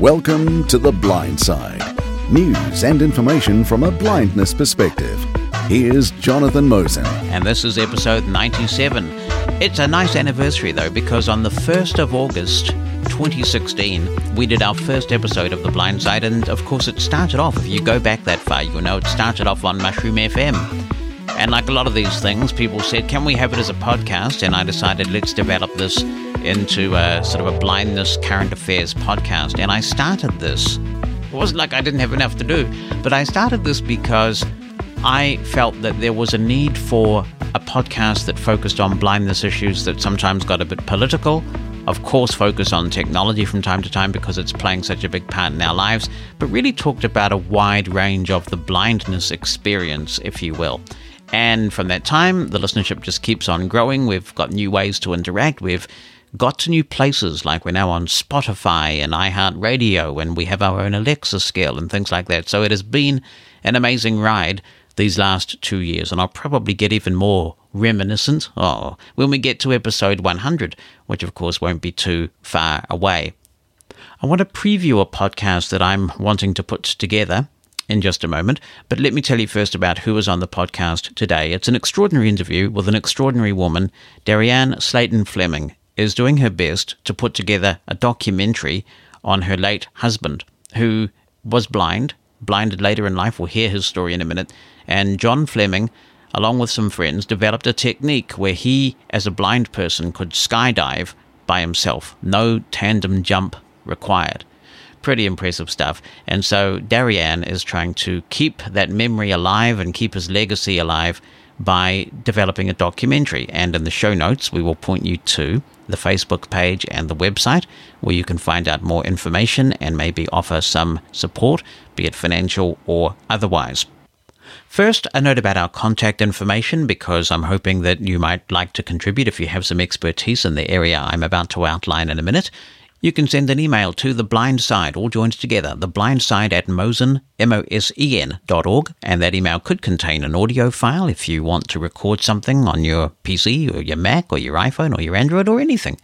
Welcome to The Blind Side news and information from a blindness perspective. Here's Jonathan Mosen. And this is episode 97. It's a nice anniversary though, because on the 1st of August 2016, we did our first episode of The Blind Side, and of course, it started off, if you go back that far, you'll know it started off on Mushroom FM. And like a lot of these things, people said, Can we have it as a podcast? And I decided, let's develop this into a sort of a blindness current affairs podcast. And I started this. It wasn't like I didn't have enough to do, but I started this because I felt that there was a need for a podcast that focused on blindness issues that sometimes got a bit political. Of course, focus on technology from time to time because it's playing such a big part in our lives, but really talked about a wide range of the blindness experience, if you will. And from that time, the listenership just keeps on growing. We've got new ways to interact. We've got to new places, like we're now on Spotify and iHeartRadio, and we have our own Alexa skill and things like that. So it has been an amazing ride these last two years, and I'll probably get even more reminiscent oh, when we get to episode 100, which of course won't be too far away. I want to preview a podcast that I'm wanting to put together in just a moment. But let me tell you first about who is on the podcast today. It's an extraordinary interview with an extraordinary woman, Darian Slayton Fleming is doing her best to put together a documentary on her late husband, who was blind, blinded later in life. We'll hear his story in a minute. And John Fleming, along with some friends, developed a technique where he, as a blind person, could skydive by himself, no tandem jump required. Pretty impressive stuff. And so Darian is trying to keep that memory alive and keep his legacy alive by developing a documentary. And in the show notes, we will point you to the Facebook page and the website where you can find out more information and maybe offer some support, be it financial or otherwise. First, a note about our contact information because I'm hoping that you might like to contribute if you have some expertise in the area I'm about to outline in a minute. You can send an email to The Blind Side, all joined together, The Blind Side at mosen, M-O-S-E-N dot org, and that email could contain an audio file if you want to record something on your PC or your Mac or your iPhone or your Android or anything.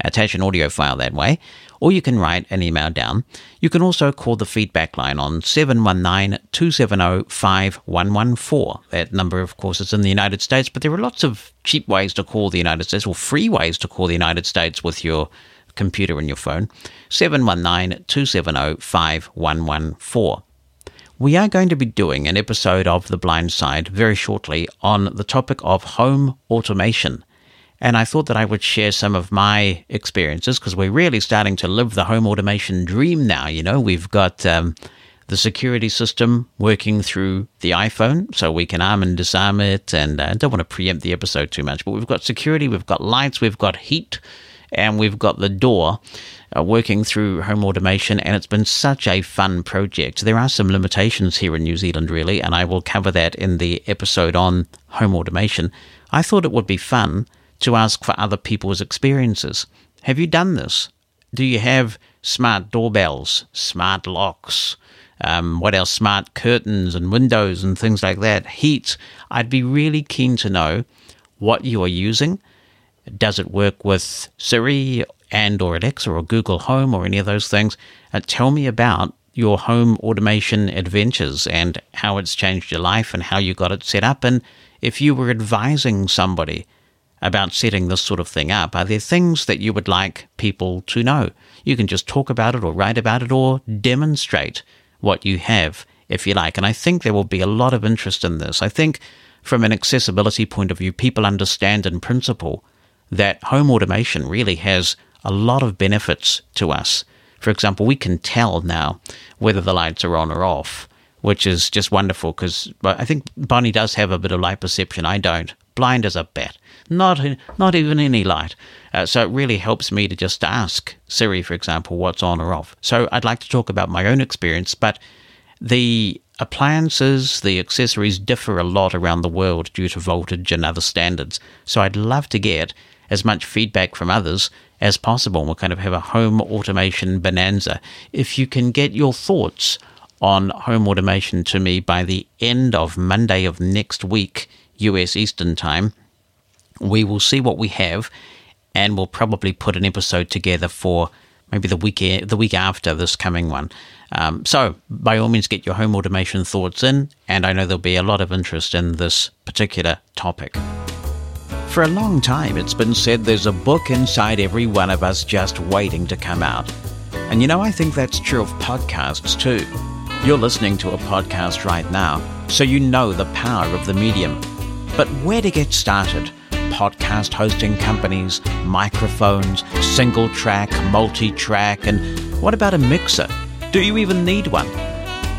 Attach an audio file that way, or you can write an email down. You can also call the feedback line on 719-270-5114. That number, of course, is in the United States, but there are lots of cheap ways to call the United States, or free ways to call the United States with your computer and your phone, 719 270 5114. We are going to be doing an episode of The Blind Side very shortly on the topic of home automation. And I thought that I would share some of my experiences because we're really starting to live the home automation dream now. You know, we've got um, the security system working through the iPhone so we can arm and disarm it. And I don't want to preempt the episode too much, but we've got security, we've got lights, we've got heat and we've got the door uh, working through home automation, and it's been such a fun project. There are some limitations here in New Zealand, really, and I will cover that in the episode on home automation. I thought it would be fun to ask for other people's experiences. Have you done this? Do you have smart doorbells, smart locks? Um, what else? Smart curtains and windows and things like that. Heat. I'd be really keen to know what you are using does it work with Siri and or Alexa or Google Home or any of those things? Uh, tell me about your home automation adventures and how it's changed your life and how you got it set up. And if you were advising somebody about setting this sort of thing up, are there things that you would like people to know? You can just talk about it or write about it or demonstrate what you have if you like. And I think there will be a lot of interest in this. I think from an accessibility point of view, people understand in principle that home automation really has a lot of benefits to us. For example, we can tell now whether the lights are on or off, which is just wonderful because I think Bonnie does have a bit of light perception. I don't. Blind as a bat. Not, not even any light. Uh, so it really helps me to just ask Siri, for example, what's on or off. So I'd like to talk about my own experience, but the appliances, the accessories differ a lot around the world due to voltage and other standards. So I'd love to get as much feedback from others as possible. We'll kind of have a home automation bonanza. If you can get your thoughts on home automation to me by the end of Monday of next week, US Eastern Time, we will see what we have and we'll probably put an episode together for maybe the week the week after this coming one. Um, so, by all means, get your home automation thoughts in, and I know there'll be a lot of interest in this particular topic. For a long time, it's been said there's a book inside every one of us just waiting to come out. And you know, I think that's true of podcasts too. You're listening to a podcast right now, so you know the power of the medium. But where to get started? Podcast hosting companies, microphones, single track, multi track, and what about a mixer? Do you even need one?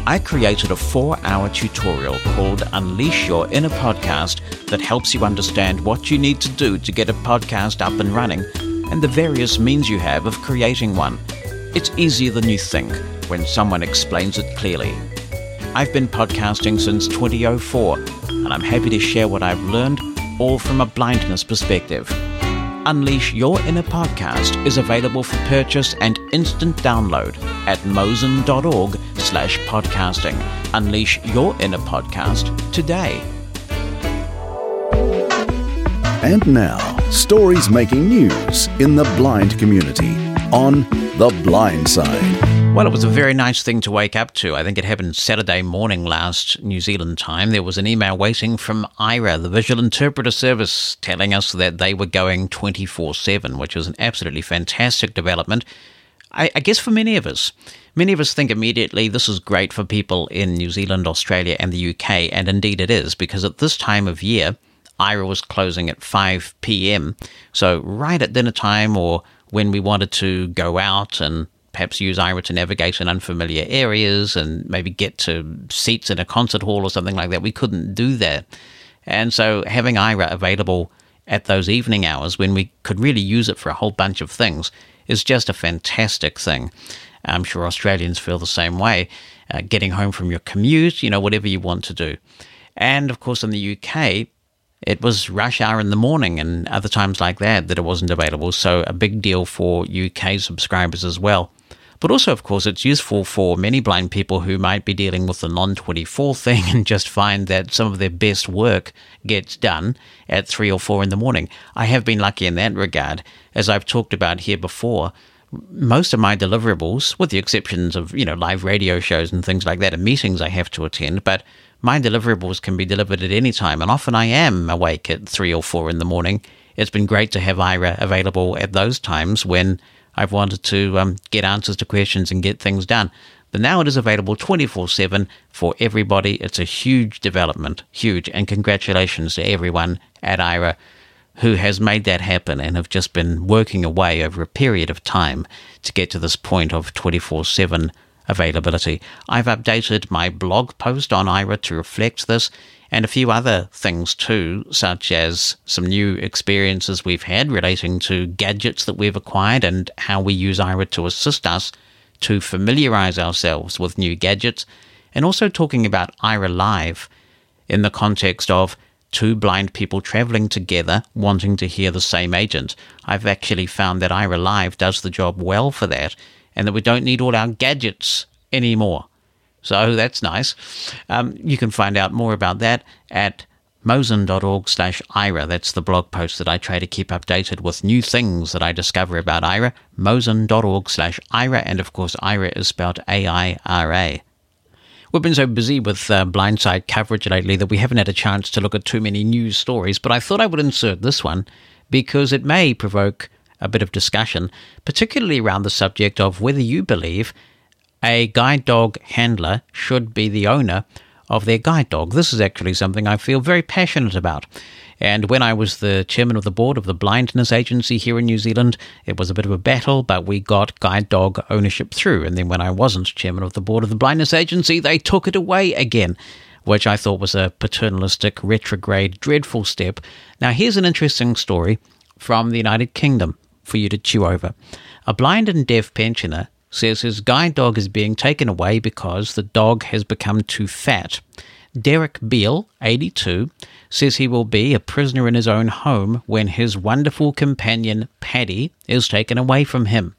I created a four hour tutorial called Unleash Your Inner Podcast that helps you understand what you need to do to get a podcast up and running and the various means you have of creating one. It's easier than you think when someone explains it clearly. I've been podcasting since 2004, and I'm happy to share what I've learned, all from a blindness perspective. Unleash Your Inner Podcast is available for purchase and instant download at mosen.org slash podcasting. Unleash Your Inner Podcast today. And now, stories making news in the blind community on The Blind Side. Well, it was a very nice thing to wake up to. I think it happened Saturday morning last New Zealand time. There was an email waiting from Aira, the visual interpreter service, telling us that they were going 24 7, which was an absolutely fantastic development. I, I, guess for many of us, many of us think immediately this is great for people in New Zealand, Australia, and the UK, and indeed it is, because at this time of year, Aira was closing at 5 p.m. So, right at dinner time or when we wanted to go out and perhaps use Aira to navigate in unfamiliar areas and maybe get to seats in a concert hall or something like that, we couldn't do that. And so, having Aira available at those evening hours when we could really use it for a whole bunch of things is just a fantastic thing. I'm sure Australians feel the same way. Uh, getting home from your commute, you know, whatever you want to do. And of course, in the UK, it was rush hour in the morning and other times like that that it wasn't available. So, a big deal for UK subscribers as well. But also, of course, it's useful for many blind people who might be dealing with the non 24 thing and just find that some of their best work gets done at 3 or 4 in the morning. I have been lucky in that regard. As I've talked about here before, most of my deliverables, with the exceptions of, you know, live radio shows and things like that and meetings I have to attend, but my deliverables can be delivered at any time, and often I am awake at 3 or 4 in the morning. It's been great to have Aira available at those times when I've wanted to um, get answers to questions and get things done. But now it is available 24 7 for everybody. It's a huge development, huge. And congratulations to everyone at Aira who has made that happen and have just been working away over a period of time to get to this point of 24 7 availability. I've updated my blog post on Aira to reflect this and a few other things too, such as some new experiences we've had relating to gadgets that we've acquired and how we use Aira to assist us to familiarize ourselves with new gadgets, and also talking about Aira Live in the context of two blind people traveling together wanting to hear the same agent. I've actually found that Aira Live does the job well for that, and that we don't need all our gadgets anymore. So that's nice. Um, you can find out more about that at mosen.org slash Aira. That's the blog post that I try to keep updated with new things that I discover about Aira. mosen.org slash Aira. And of course, Aira is spelled A-I-R-A. We've been so busy with uh, blindside coverage lately that we haven't had a chance to look at too many news stories, but I thought I would insert this one because it may provoke a bit of discussion, particularly around the subject of whether you believe a guide dog handler should be the owner of their guide dog. This is actually something I feel very passionate about. And when I was the chairman of the board of the Blindness Agency here in New Zealand, it was a bit of a battle, but we got guide dog ownership through. And then when I wasn't chairman of the board of the Blindness Agency, they took it away again, which I thought was a paternalistic, retrograde, dreadful step. Now, here's an interesting story from the United Kingdom for you to chew over. A blind and deaf pensioner says his guide dog is being taken away because the dog has become too fat. Derek Beale, 82, says he will be a prisoner in his own home when his wonderful companion Paddy is taken away from him.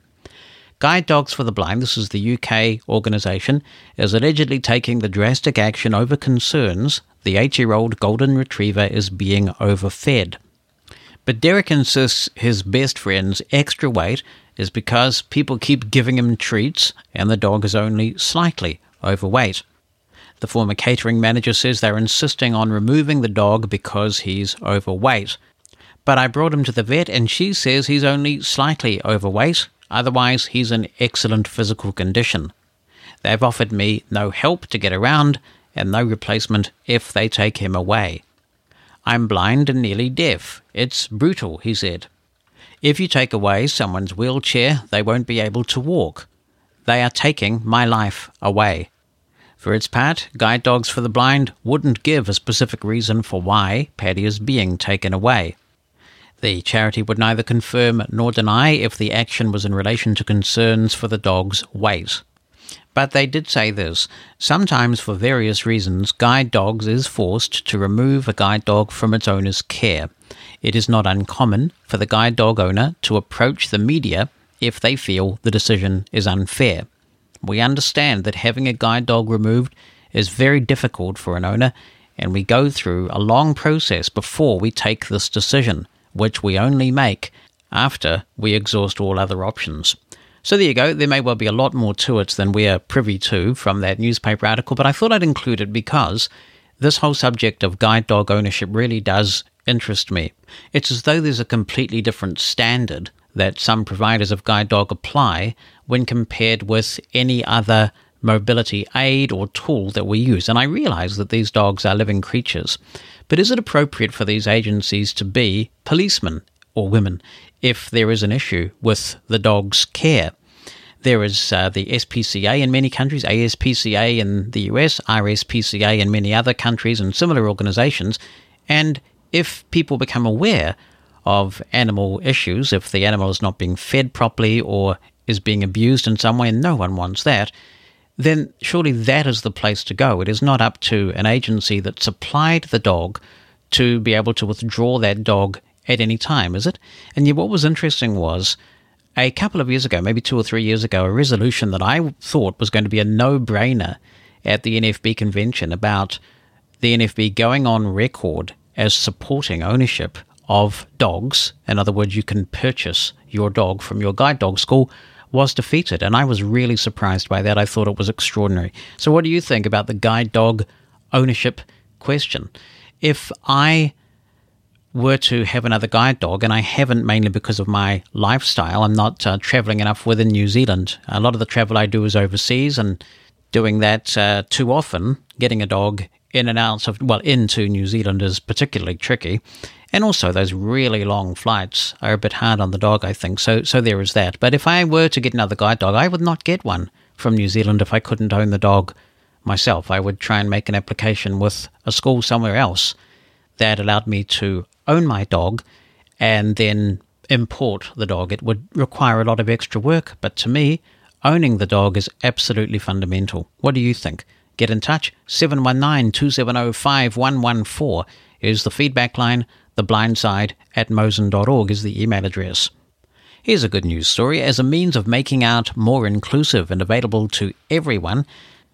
Guide Dogs for the Blind, this is the UK organisation, is allegedly taking the drastic action over concerns the eight year old Golden Retriever is being overfed. But Derek insists his best friend's extra weight is because people keep giving him treats and the dog is only slightly overweight. The former catering manager says they're insisting on removing the dog because he's overweight. But I brought him to the vet and she says he's only slightly overweight, otherwise, he's in excellent physical condition. They've offered me no help to get around and no replacement if they take him away. I'm blind and nearly deaf. It's brutal, he said. If you take away someone's wheelchair, they won't be able to walk. They are taking my life away. For its part, Guide Dogs for the Blind wouldn't give a specific reason for why Paddy is being taken away. The charity would neither confirm nor deny if the action was in relation to concerns for the dog's weight. But they did say this sometimes, for various reasons, Guide Dogs is forced to remove a guide dog from its owner's care. It is not uncommon for the guide dog owner to approach the media if they feel the decision is unfair. We understand that having a guide dog removed is very difficult for an owner, and we go through a long process before we take this decision, which we only make after we exhaust all other options. So there you go. There may well be a lot more to it than we are privy to from that newspaper article, but I thought I'd include it because this whole subject of guide dog ownership really does interest me. It's as though there's a completely different standard that some providers of guide dog apply when compared with any other mobility aid or tool that we use. And I realize that these dogs are living creatures. But is it appropriate for these agencies to be policemen or women if there is an issue with the dog's care? There is uh, the SPCA in many countries, ASPCA in the US, RSPCA in many other countries, and similar organizations. And if people become aware of animal issues, if the animal is not being fed properly or is being abused in some way, and no one wants that, then surely that is the place to go. It is not up to an agency that supplied the dog to be able to withdraw that dog at any time, is it? And yet, what was interesting was a couple of years ago, maybe two or three years ago, a resolution that I thought was going to be a no brainer at the NFB convention about the NFB going on record as supporting ownership of dogs. In other words, you can purchase your dog from your guide dog school was defeated. And I was really surprised by that. I thought it was extraordinary. So, what do you think about the guide dog ownership question? If I were to have another guide dog, and I haven't mainly because of my lifestyle, I'm not uh, traveling enough within New Zealand. A lot of the travel I do is overseas, and doing that uh, too often, getting a dog in and out of, well, into New Zealand is particularly tricky. And also, those really long flights are a bit hard on the dog, I think. So, so there is that. But if I were to get another guide dog, I would not get one from New Zealand if I couldn't own the dog myself. I would try and make an application with a school somewhere else that allowed me to own my dog and then import the dog. It would require a lot of extra work, but to me, owning the dog is absolutely fundamental. What do you think? Get in touch. 719 270 5114 is the feedback line. The blindside at mosen.org is the email address. Here's a good news story. As a means of making art more inclusive and available to everyone,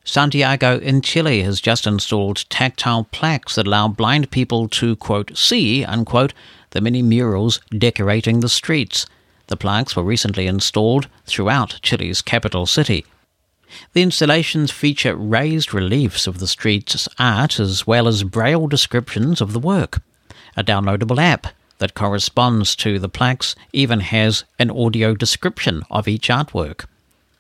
Santiago in Chile has just installed tactile plaques that allow blind people to, quote, see, unquote, the many murals decorating the streets. The plaques were recently installed throughout Chile's capital city. The installations feature raised reliefs of the street's art as well as braille descriptions of the work. A downloadable app that corresponds to the plaques even has an audio description of each artwork.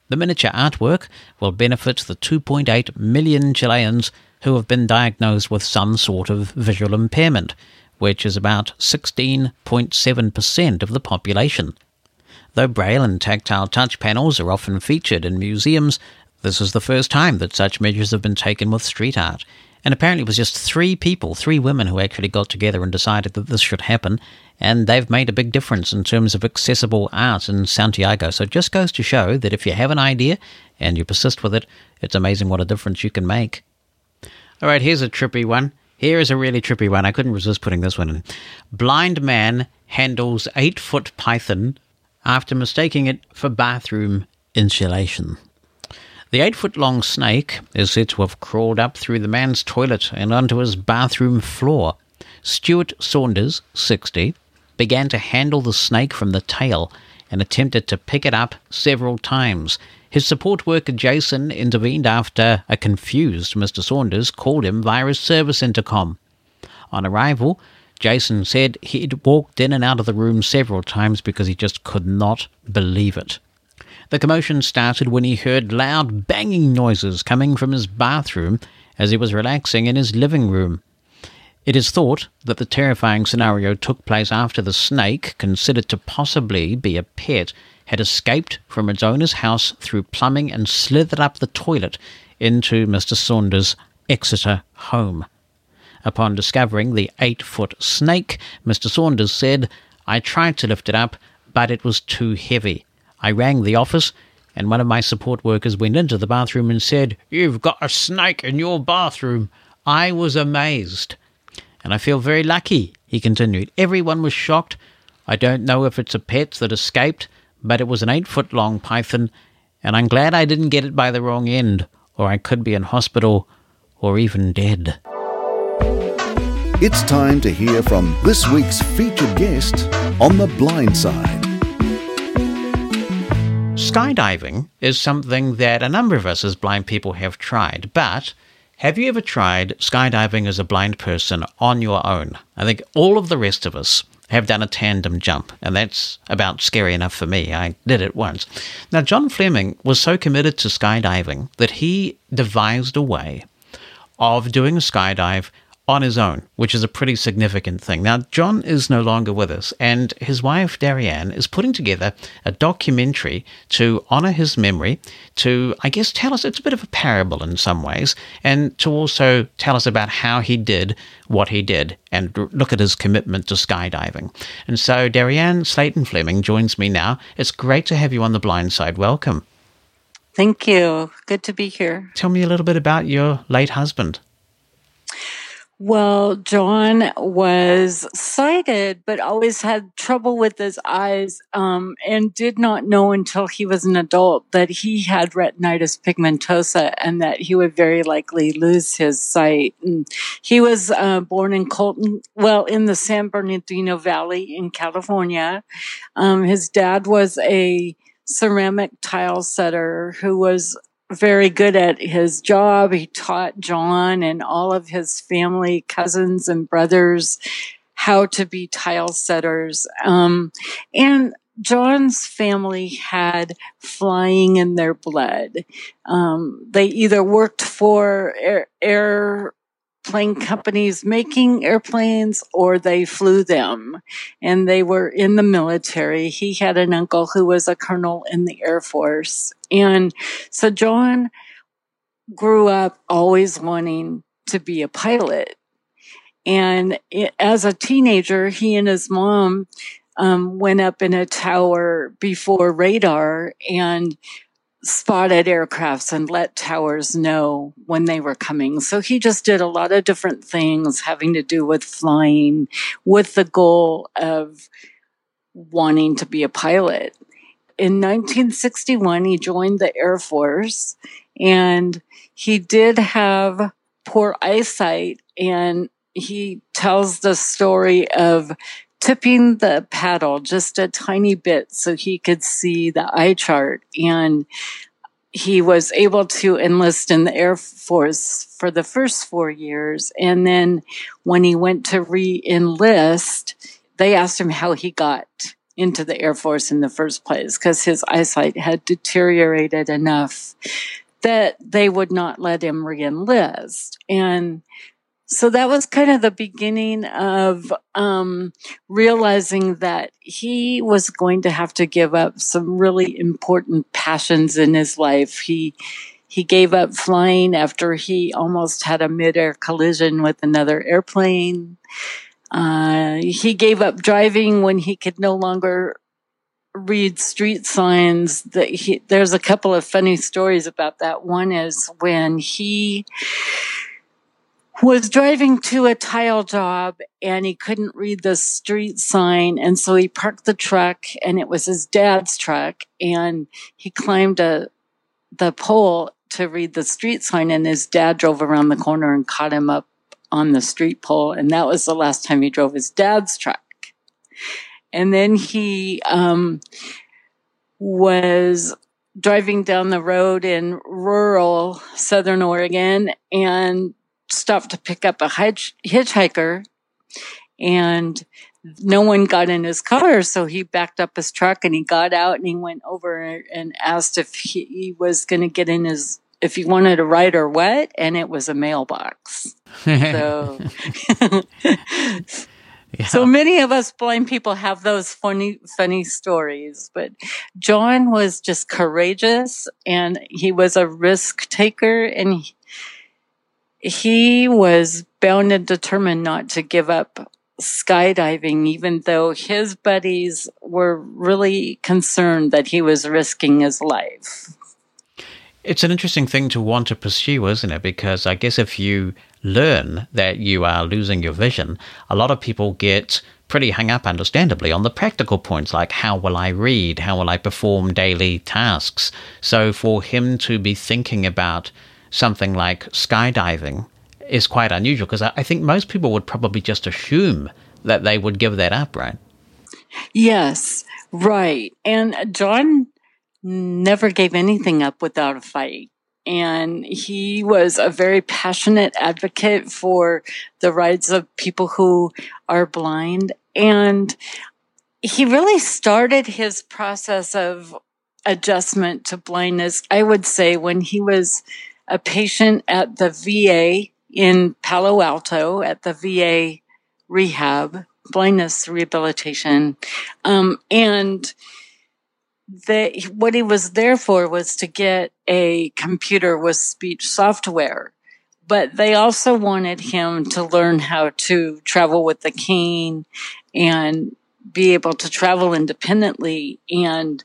The miniature artwork will benefit the 2.8 million Chileans who have been diagnosed with some sort of visual impairment, which is about 16.7% of the population. Though braille and tactile touch panels are often featured in museums, this is the first time that such measures have been taken with street art. And apparently, it was just three people, three women, who actually got together and decided that this should happen. And they've made a big difference in terms of accessible art in Santiago. So it just goes to show that if you have an idea and you persist with it, it's amazing what a difference you can make. All right, here's a trippy one. Here is a really trippy one. I couldn't resist putting this one in. Blind man handles eight foot python after mistaking it for bathroom insulation. The eight foot long snake is said to have crawled up through the man's toilet and onto his bathroom floor. Stuart Saunders, 60, began to handle the snake from the tail and attempted to pick it up several times. His support worker Jason intervened after a confused Mr. Saunders called him via his service intercom. On arrival, Jason said he'd walked in and out of the room several times because he just could not believe it. The commotion started when he heard loud banging noises coming from his bathroom as he was relaxing in his living room. It is thought that the terrifying scenario took place after the snake, considered to possibly be a pet, had escaped from its owner's house through plumbing and slithered up the toilet into Mr. Saunders' Exeter home. Upon discovering the eight foot snake, Mr. Saunders said, I tried to lift it up, but it was too heavy. I rang the office, and one of my support workers went into the bathroom and said, You've got a snake in your bathroom. I was amazed. And I feel very lucky, he continued. Everyone was shocked. I don't know if it's a pet that escaped, but it was an eight foot long python, and I'm glad I didn't get it by the wrong end, or I could be in hospital or even dead. It's time to hear from this week's featured guest on The Blind Side. Skydiving is something that a number of us as blind people have tried, but have you ever tried skydiving as a blind person on your own? I think all of the rest of us have done a tandem jump, and that's about scary enough for me. I did it once. Now, John Fleming was so committed to skydiving that he devised a way of doing a skydive on his own, which is a pretty significant thing. Now, John is no longer with us, and his wife, Darian, is putting together a documentary to honor his memory, to, I guess, tell us it's a bit of a parable in some ways, and to also tell us about how he did what he did and look at his commitment to skydiving. And so, Darian Slayton Fleming joins me now. It's great to have you on the blind side. Welcome. Thank you. Good to be here. Tell me a little bit about your late husband. Well, John was sighted, but always had trouble with his eyes, um, and did not know until he was an adult that he had retinitis pigmentosa and that he would very likely lose his sight. And he was uh, born in Colton, well, in the San Bernardino Valley in California. Um, his dad was a ceramic tile setter who was very good at his job. He taught John and all of his family, cousins and brothers how to be tile setters. Um, and John's family had flying in their blood. Um, they either worked for air, air plane companies making airplanes or they flew them and they were in the military. He had an uncle who was a colonel in the Air Force. And so John grew up always wanting to be a pilot. And it, as a teenager, he and his mom um, went up in a tower before radar and spotted aircrafts and let towers know when they were coming. So he just did a lot of different things having to do with flying with the goal of wanting to be a pilot. In 1961, he joined the Air Force and he did have poor eyesight and he tells the story of tipping the paddle just a tiny bit so he could see the eye chart. And he was able to enlist in the Air Force for the first four years. And then when he went to re enlist, they asked him how he got into the Air Force in the first place because his eyesight had deteriorated enough that they would not let him re enlist. And so that was kind of the beginning of um, realizing that he was going to have to give up some really important passions in his life. He he gave up flying after he almost had a midair collision with another airplane. Uh, he gave up driving when he could no longer read street signs that he, there's a couple of funny stories about that. One is when he was driving to a tile job and he couldn't read the street sign. And so he parked the truck and it was his dad's truck and he climbed a, the pole to read the street sign and his dad drove around the corner and caught him up on the street pole. And that was the last time he drove his dad's truck. And then he, um, was driving down the road in rural southern Oregon and stopped to pick up a hitch- hitchhiker and no one got in his car so he backed up his truck and he got out and he went over and asked if he, he was going to get in his if he wanted a ride or what and it was a mailbox so Yeah. So many of us blind people have those funny, funny stories, but John was just courageous and he was a risk taker and he, he was bound and determined not to give up skydiving, even though his buddies were really concerned that he was risking his life. It's an interesting thing to want to pursue, isn't it? Because I guess if you learn that you are losing your vision, a lot of people get pretty hung up, understandably, on the practical points like how will I read? How will I perform daily tasks? So for him to be thinking about something like skydiving is quite unusual because I think most people would probably just assume that they would give that up, right? Yes, right. And John never gave anything up without a fight and he was a very passionate advocate for the rights of people who are blind. And he really started his process of adjustment to blindness, I would say, when he was a patient at the VA in Palo Alto at the VA rehab, blindness rehabilitation. Um, and they, what he was there for was to get a computer with speech software. But they also wanted him to learn how to travel with the cane and be able to travel independently. And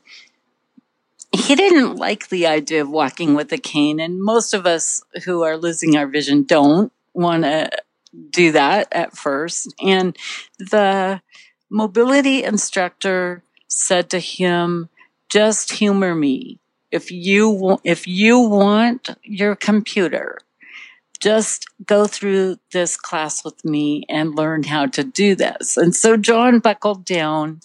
he didn't like the idea of walking with a cane. And most of us who are losing our vision don't want to do that at first. And the mobility instructor said to him, just humor me. If you if you want your computer, just go through this class with me and learn how to do this. And so John buckled down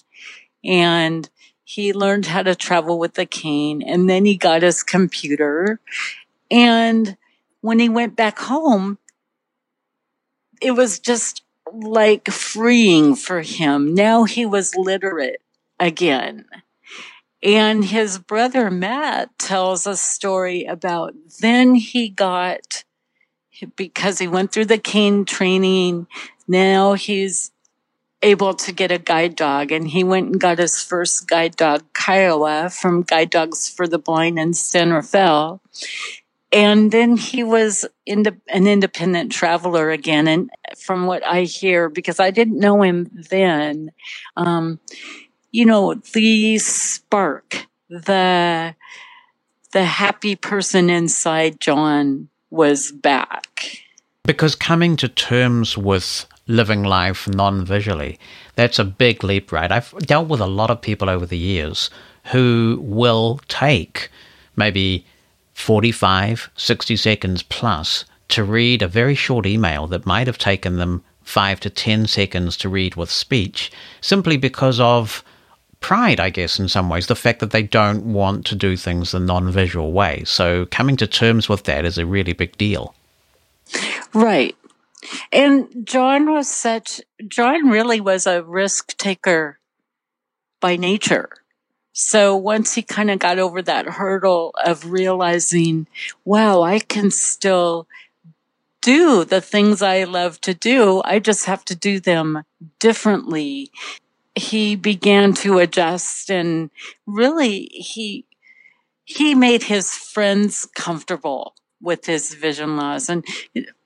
and he learned how to travel with the cane and then he got his computer. And when he went back home, it was just like freeing for him. Now he was literate again. And his brother Matt tells a story about then he got, because he went through the cane training, now he's able to get a guide dog and he went and got his first guide dog, Kiowa, from Guide Dogs for the Blind in San Rafael. And then he was ind- an independent traveler again. And from what I hear, because I didn't know him then, um, you know, the spark, the, the happy person inside John was back. Because coming to terms with living life non visually, that's a big leap, right? I've dealt with a lot of people over the years who will take maybe 45, 60 seconds plus to read a very short email that might have taken them five to 10 seconds to read with speech simply because of pride, I guess, in some ways, the fact that they don't want to do things the non visual way. So coming to terms with that is a really big deal. Right. And John was such, John really was a risk taker by nature. So once he kind of got over that hurdle of realizing, wow, I can still do the things I love to do. I just have to do them differently he began to adjust and really he he made his friends comfortable with his vision loss and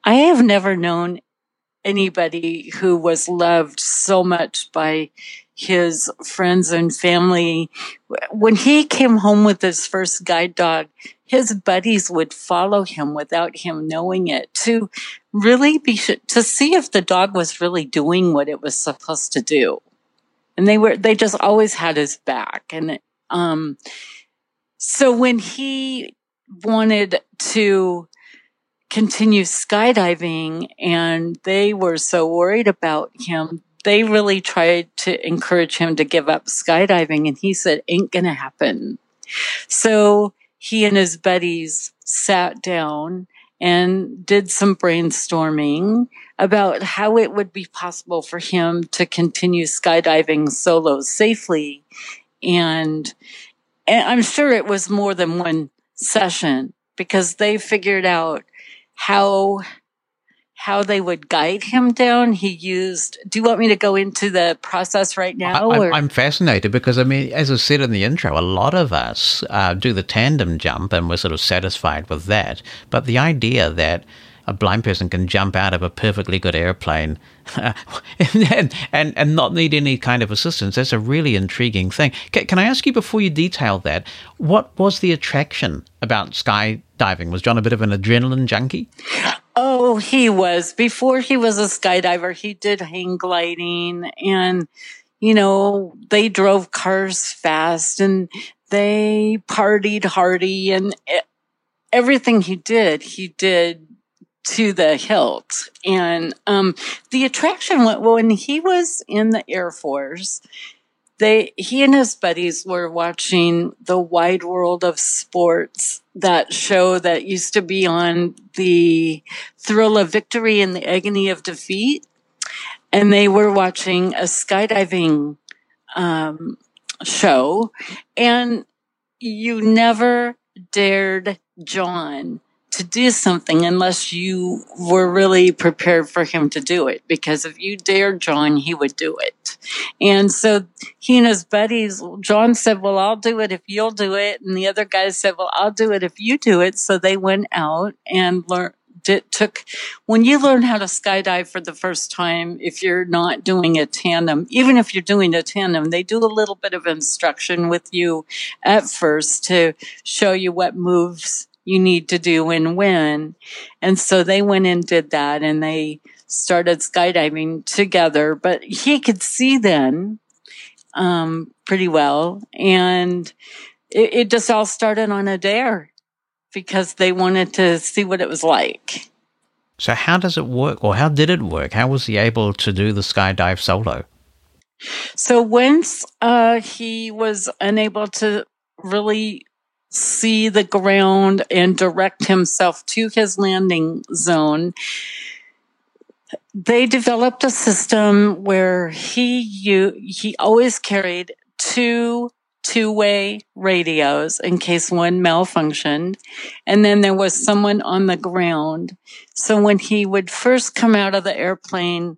i have never known anybody who was loved so much by his friends and family. When he came home with his first guide dog his buddies would follow him without him knowing it to really be to see if the dog was really doing what it was supposed to do. And they were they just always had his back. And um so when he wanted to continue skydiving and they were so worried about him they really tried to encourage him to give up skydiving, and he said, Ain't gonna happen. So he and his buddies sat down and did some brainstorming about how it would be possible for him to continue skydiving solo safely. And, and I'm sure it was more than one session because they figured out how how they would guide him down. He used. Do you want me to go into the process right now? I, am fascinated because I mean, as I said in the intro, a lot of us uh, do the tandem jump and we're sort of satisfied with that. But the idea that a blind person can jump out of a perfectly good airplane and, and, and not need any kind of assistance. That's a really intriguing thing. Can, can I ask you before you detail that, what was the attraction about skydiving? Was John a bit of an adrenaline junkie? Oh, he was. Before he was a skydiver, he did hang gliding and, you know, they drove cars fast and they partied hardy and everything he did, he did to the hilt. And um, the attraction when he was in the Air Force, they he and his buddies were watching the Wide World of Sports, that show that used to be on the thrill of victory and the agony of defeat, and they were watching a skydiving um, show, and you never dared John to do something unless you were really prepared for him to do it. Because if you dared John, he would do it. And so he and his buddies, John said, well, I'll do it if you'll do it. And the other guys said, well, I'll do it if you do it. So they went out and learned. It took when you learn how to skydive for the first time if you're not doing a tandem even if you're doing a tandem they do a little bit of instruction with you at first to show you what moves you need to do and when. And so they went and did that and they started skydiving together, but he could see then, um, pretty well. And it, it just all started on a dare because they wanted to see what it was like. So how does it work or how did it work? How was he able to do the skydive solo? So once uh, he was unable to really see the ground and direct himself to his landing zone. They developed a system where he he always carried two two-way radios in case one malfunctioned and then there was someone on the ground so when he would first come out of the airplane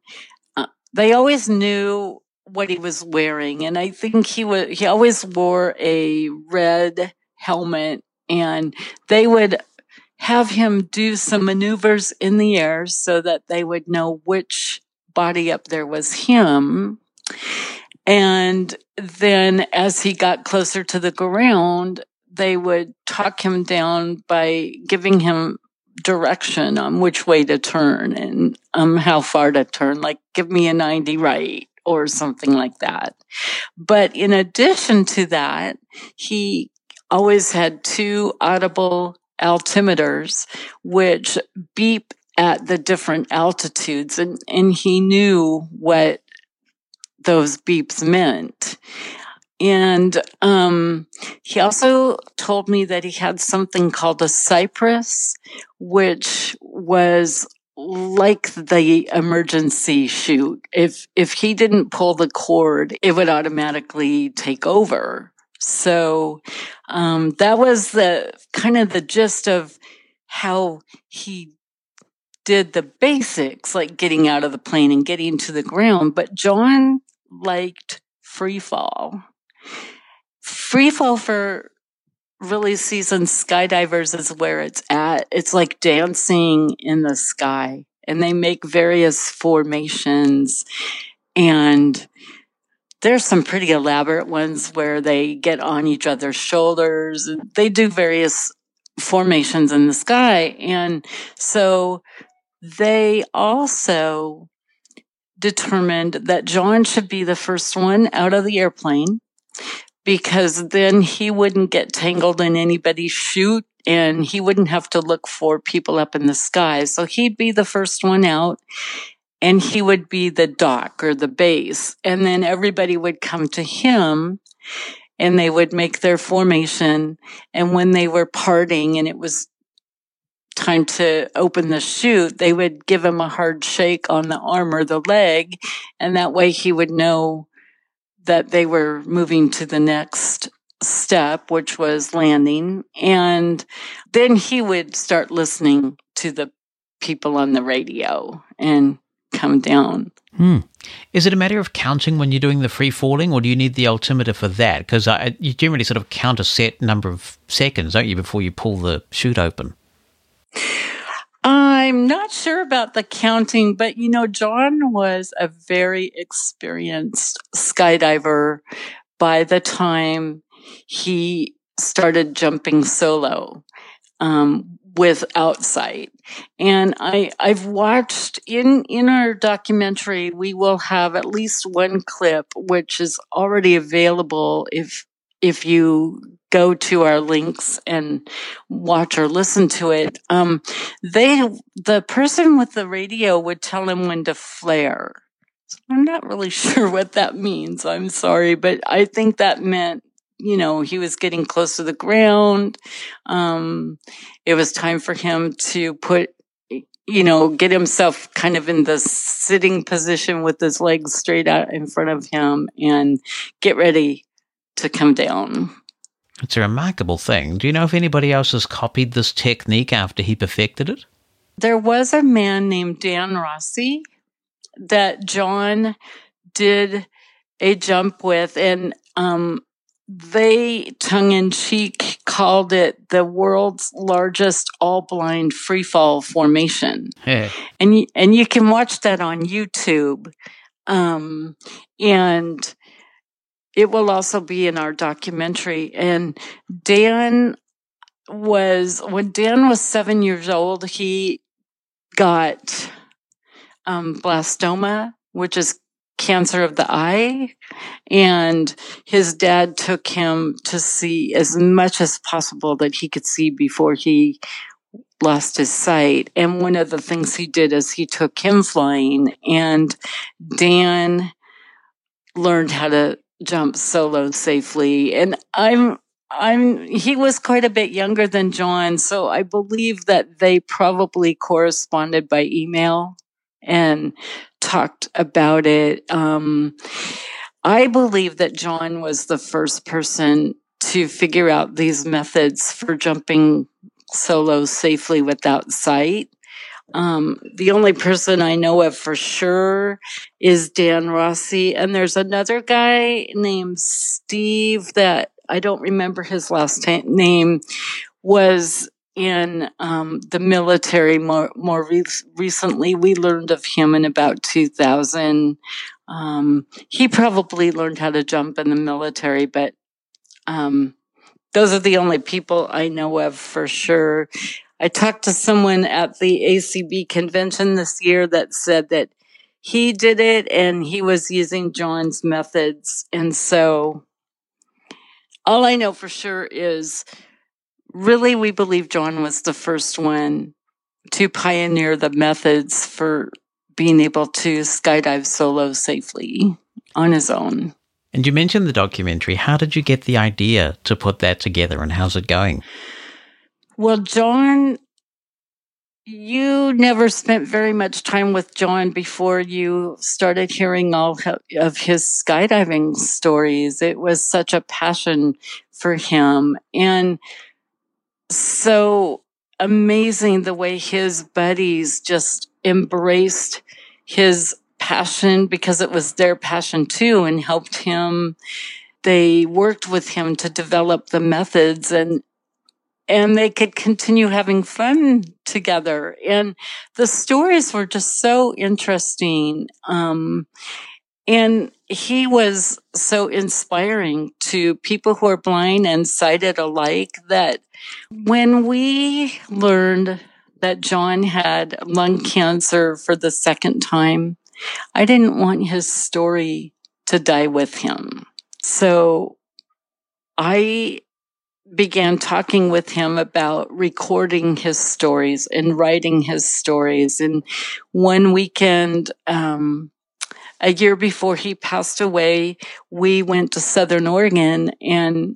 uh, they always knew what he was wearing and i think he was he always wore a red helmet and they would have him do some maneuvers in the air so that they would know which body up there was him. And then as he got closer to the ground, they would talk him down by giving him direction on which way to turn and um, how far to turn, like give me a 90 right or something like that. But in addition to that, he always had two audible altimeters, which beep at the different altitudes. And, and he knew what those beeps meant. And um, he also told me that he had something called a CYPRES, which was like the emergency chute. If if he didn't pull the cord, it would automatically take over. So um, that was the kind of the gist of how he did the basics, like getting out of the plane and getting to the ground. But John liked free fall. Free fall for really seasoned skydivers is where it's at. It's like dancing in the sky, and they make various formations and there's some pretty elaborate ones where they get on each other's shoulders. They do various formations in the sky. And so they also determined that John should be the first one out of the airplane because then he wouldn't get tangled in anybody's chute and he wouldn't have to look for people up in the sky. So he'd be the first one out and he would be the doc or the base. And then everybody would come to him and they would make their formation. And when they were parting and it was time to open the chute, they would give him a hard shake on the arm or the leg. And that way he would know that they were moving to the next step, which was landing. And then he would start listening to the people on the radio and come down. Hmm. Is it a matter of counting when you're doing the free falling, or do you need the altimeter for that? Because you generally sort of count a set number of seconds, don't you, before you pull the chute open? I'm not sure about the counting, but you know, John was a very experienced skydiver by the time he started jumping solo. Um, with sight. And I, I've watched in, in our documentary, we will have at least one clip, which is already available if, if you go to our links and watch or listen to it. Um, they, the person with the radio would tell him when to flare. I'm not really sure what that means. I'm sorry, but I think that meant you know, he was getting close to the ground. Um, it was time for him to put, you know, get himself kind of in the sitting position with his legs straight out in front of him and get ready to come down. It's a remarkable thing. Do you know if anybody else has copied this technique after he perfected it? There was a man named Dan Rossi that John did a jump with, and um, they tongue in cheek called it the world's largest all blind free fall formation. Hey. And you, and you can watch that on YouTube. Um, and it will also be in our documentary. And Dan was, when Dan was seven years old, he got um, blastoma, which is cancer of the eye. And his dad took him to see as much as possible that he could see before he lost his sight. And one of the things he did is he took him flying and Dan learned how to jump solo safely. And I'm, I'm, he was quite a bit younger than John. So I believe that they probably corresponded by email and talked about it. Um, I believe that John was the first person to figure out these methods for jumping solo safely without sight. Um, the only person I know of for sure is Dan Rossi. And there's another guy named Steve that I don't remember his last t- name was in um, the military more more re- recently. We learned of him in about 2000. Um, he probably learned how to jump in the military, but um, those are the only people I know of for sure. I talked to someone at the ACB convention this year that said that he did it and he was using John's methods. And so all I know for sure is really, we believe John was the first one to pioneer the methods for being able to skydive solo safely on his own. And you mentioned the documentary. How did you get the idea to put that together and how's it going? Well, John, you never spent very much time with John before you started hearing all of his skydiving stories. It was such a passion for him. And so amazing the way his buddies just embraced his passion because it was their passion too and helped him. They worked with him to develop the methods and and they could continue having fun together. And the stories were just so interesting. Um, and he was so inspiring to people who are blind and sighted alike that when we learned that John had lung cancer for the second time, I didn't want his story to die with him. So I began talking with him about recording his stories and writing his stories. And one weekend, um, a year before he passed away, we went to Southern Oregon and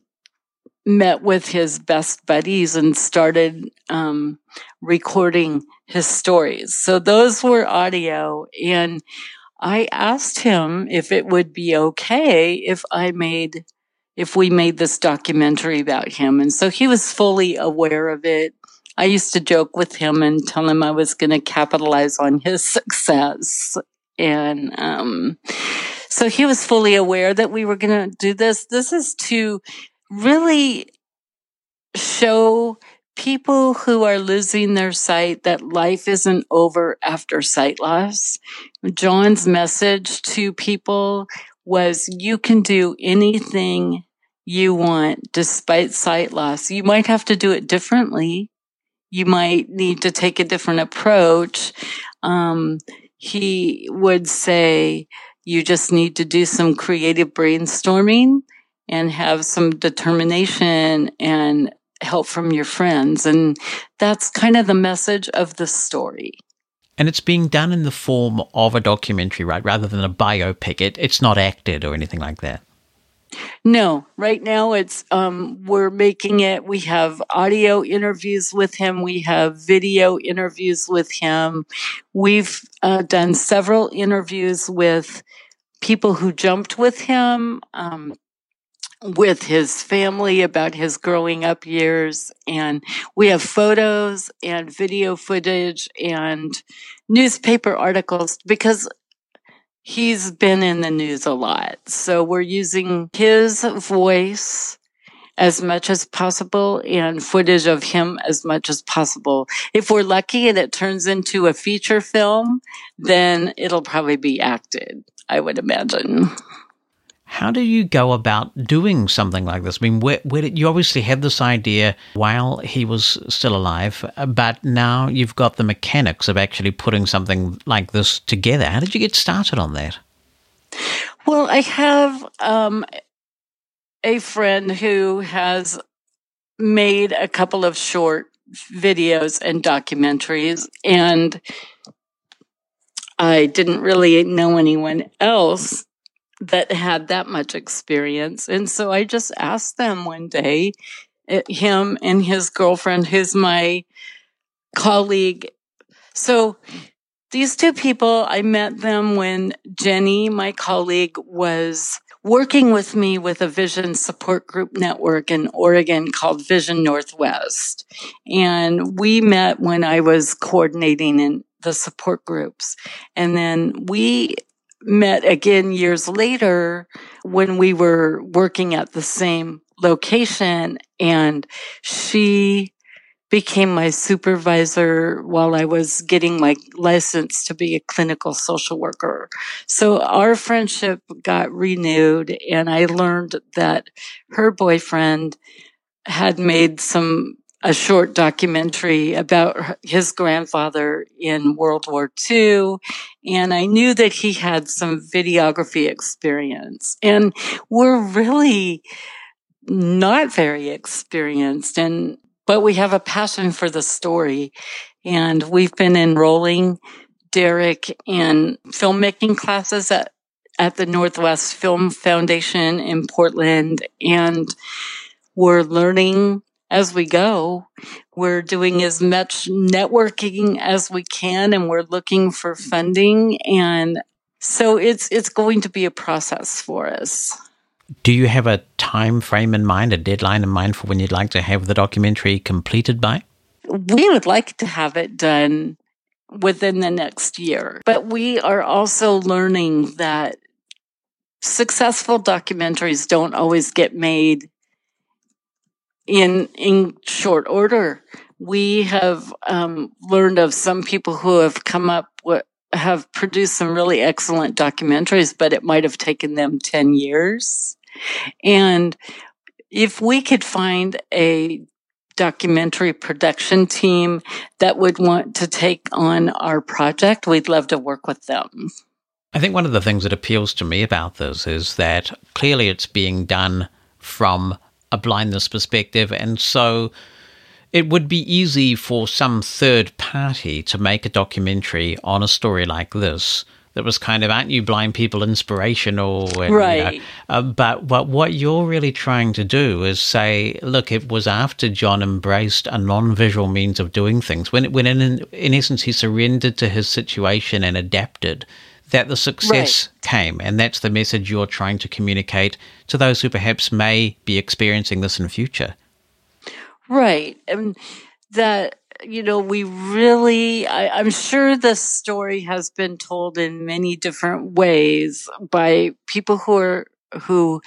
met with his best buddies and started um, recording his stories. So those were audio. And I asked him if it would be okay if I made if we made this documentary about him. And so he was fully aware of it. I used to joke with him and tell him I was going to capitalize on his success. And, um, so he was fully aware that we were going to do this. This is to really show people who are losing their sight that life isn't over after sight loss. John's message to people was you can do anything you want despite sight loss. You might have to do it differently. You might need to take a different approach. Um, he would say you just need to do some creative brainstorming and have some determination and help from your friends. And that's kind of the message of the story. And it's being done in the form of a documentary, right? Rather than a biopic. It, it's not acted or anything like that. No, right now it's um, we're making it. We have audio interviews with him. We have video interviews with him. We've uh, done several interviews with people who jumped with him, um, with his family about his growing up years, and we have photos and video footage and newspaper articles because he's been in the news a lot. So we're using his voice as much as possible and footage of him as much as possible. If we're lucky and it turns into a feature film, then it'll probably be acted, I would imagine. How do you go about doing something like this? I mean, where, where did, you obviously had this idea while he was still alive, but now you've got the mechanics of actually putting something like this together. How did you get started on that? Well, I have um, a friend who has made a couple of short videos and documentaries, and I didn't really know anyone else that had that much experience. And so I just asked them one day, eh, him and his girlfriend, who's my colleague. So these two people, I met them when Jenny, my colleague, was working with me with a vision support group network in Oregon called Vision Northwest. And we met when I was coordinating in the support groups. And then we met again years later when we were working at the same location and she became my supervisor while I was getting my license to be a clinical social worker. So our friendship got renewed and I learned that her boyfriend had made some a short documentary about his grandfather in World War II. And I knew that he had some videography experience. And we're really not very experienced and but we have a passion for the story and we've been enrolling Derek in filmmaking classes at at the Northwest Film Foundation in Portland and we're learning as we go. We're doing as much networking as we can and we're looking for funding. And so it's, it's going to be a process for us. Do you have a time frame in mind, a deadline in mind for when you'd like to have the documentary completed by? We would like to have it done within the next year, but we are also learning that successful documentaries don't always get made in in short order. We have um, learned of some people who have come up with have produced some really excellent documentaries, but it might have taken them 10 years. And if we could find a documentary production team that would want to take on our project, we'd love to work with them. I think one of the things that appeals to me about this is that clearly it's being done from a blindness perspective. And so it would be easy for some third party to make a documentary on a story like this that was kind of aren't you blind people inspirational and, right you know, uh, but but what you're really trying to do is say look it was after john embraced a non-visual means of doing things when when in in essence he surrendered to his situation and adapted that the success right. came and that's the message you're trying to communicate to those who perhaps may be experiencing this in the future right and that you know, we really, I, am sure this story has been told in many different ways by people who are, who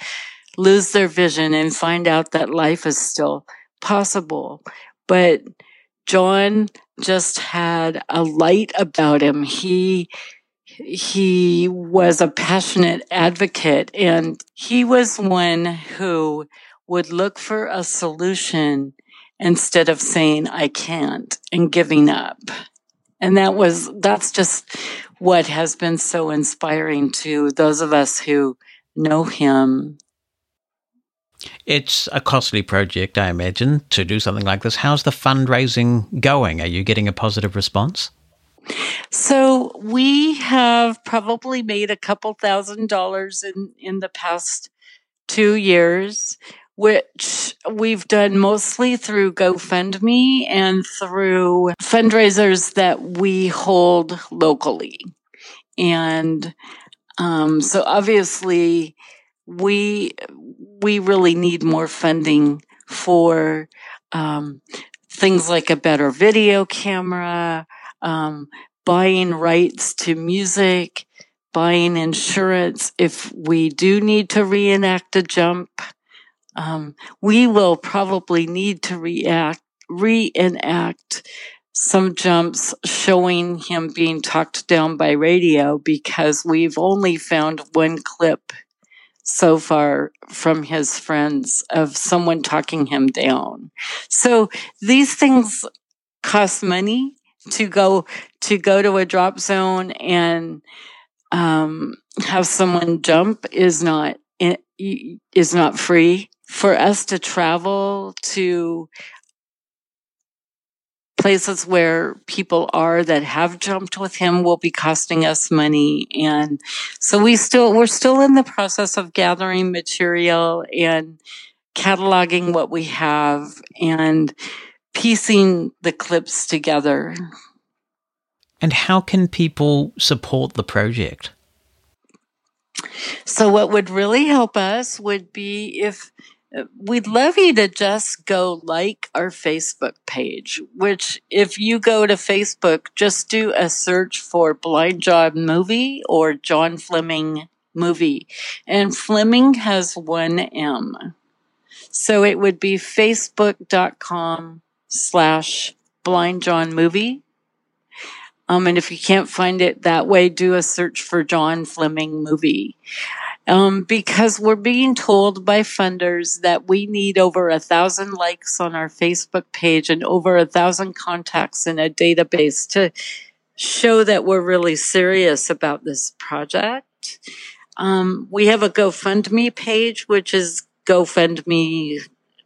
lose their vision and find out that life is still possible. But John just had a light about him. He, he was a passionate advocate and he was one who would look for a solution instead of saying I can't and giving up. And that was, that's just what has been so inspiring to those of us who know him. It's a costly project, I imagine, to do something like this. How's the fundraising going? Are you getting a positive response? So we have probably made a couple thousand dollars in, in the past two years which we've done mostly through GoFundMe and through fundraisers that we hold locally. And um, so obviously, we we really need more funding for um, things like a better video camera, um, buying rights to music, buying insurance if we do need to reenact a jump um, we will probably need to react, reenact some jumps showing him being talked down by radio because we've only found one clip so far from his friends of someone talking him down. So these things cost money to go to go to a drop zone and um, have someone jump is not is not free. For us to travel to places where people are that have jumped with him will be costing us money. And so we still we're still in the process of gathering material and cataloging what we have. And piecing the clips together and how can people support the project so what would really help us would be if uh, we'd love you to just go like our Facebook page, which if you go to Facebook, just do a search for Blind John Movie or John Fleming Movie. And Fleming has one M. So it would be facebook.com slash Blind John Movie. Um, and if you can't find it that way, do a search for John Fleming Movie um, because we're being told by funders that we need over a thousand likes on our Facebook page and over a thousand contacts in a database to show that we're really serious about this project. Um, we have a GoFundMe page, which is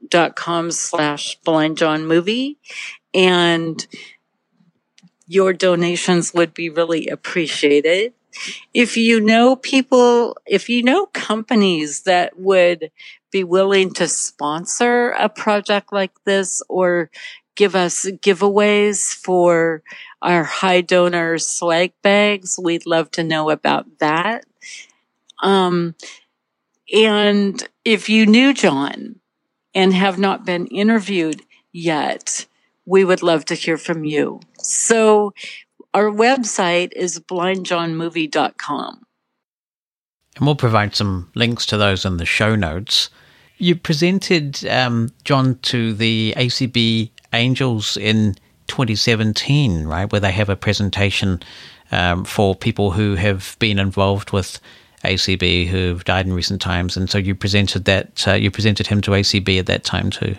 gofundme.com slash blind John movie. And your donations would be really appreciated if you know people, if you know companies that would be willing to sponsor a project like this or give us giveaways for our high donor swag bags, we'd love to know about that. Um, and if you knew John and have not been interviewed yet, we would love to hear from you. So our website is blindjohnmovie.com. And we'll provide some links to those in the show notes. You presented um, John to the ACB Angels in 2017, right, where they have a presentation um, for people who have been involved with ACB who've died in recent times, and so you presented that. Uh, you presented him to ACB at that time too.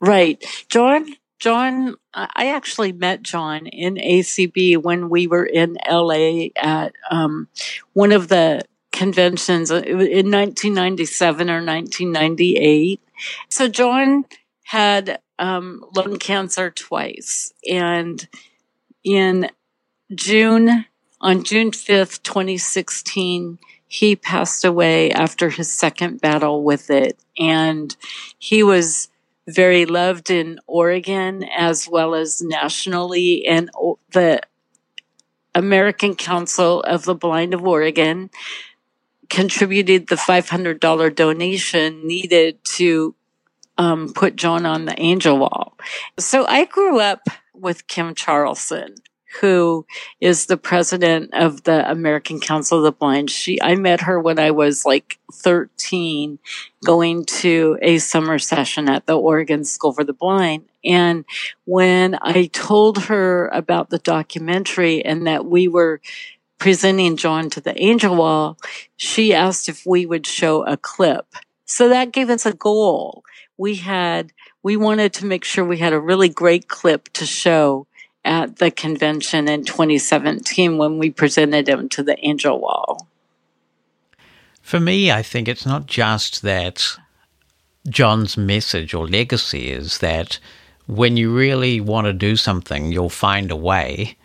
Right, John. John, I actually met John in ACB when we were in LA at um, one of the conventions uh, in 1997 or 1998. So John had um, lung cancer twice, and in June, on June 5th, 2016, he passed away after his second battle with it. And he was very loved in Oregon as well as nationally. And the American Council of the Blind of Oregon contributed the $500 donation needed to um, put John on the angel wall. So I grew up with Kim Charlson who is the president of the American Council of the Blind. She, I met her when I was like 13 going to a summer session at the Oregon School for the Blind. And when I told her about the documentary and that we were presenting John to the Angel Wall, she asked if we would show a clip. So that gave us a goal. We had, we wanted to make sure we had a really great clip to show at the convention in 2017 when we presented him to the Angel Wall. For me, I think it's not just that John's message or legacy is that when you really want to do something, you'll find a way.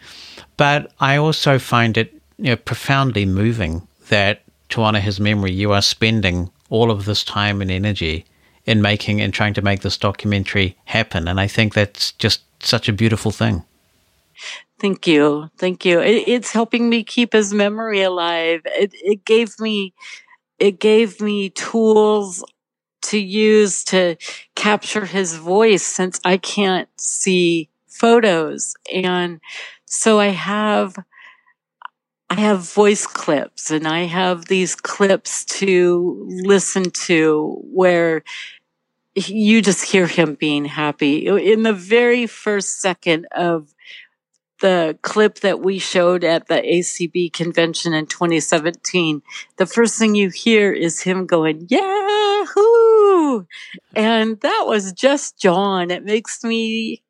But I also find it you know, profoundly moving that to honor his memory, you are spending all of this time and energy in making and trying to make this documentary happen. And I think that's just such a beautiful thing. Thank you. Thank you. It, it's helping me keep his memory alive. It, it gave me, it gave me tools to use to capture his voice since I can't see photos. And so I have, I have voice clips and I have these clips to listen to where you just hear him being happy. In the very first second of the clip that we showed at the ACB convention in 2017, the first thing you hear is him going, Yahoo! And that was just John. It makes me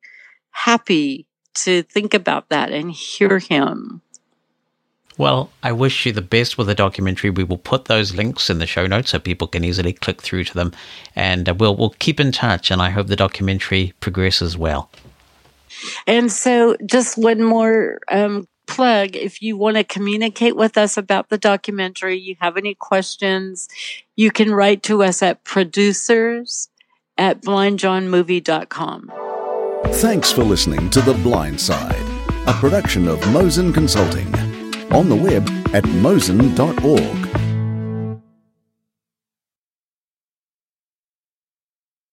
happy to think about that and hear him. Well, I wish you the best with the documentary. We will put those links in the show notes so people can easily click through to them, and uh, we'll we'll keep in touch. And I hope the documentary progresses well. And so, just one more um, plug if you want to communicate with us about the documentary, you have any questions, you can write to us at producers at blindjohnmovie.com. Thanks for listening to The Blind Side, a production of Mosen Consulting. On the web at mosen.org.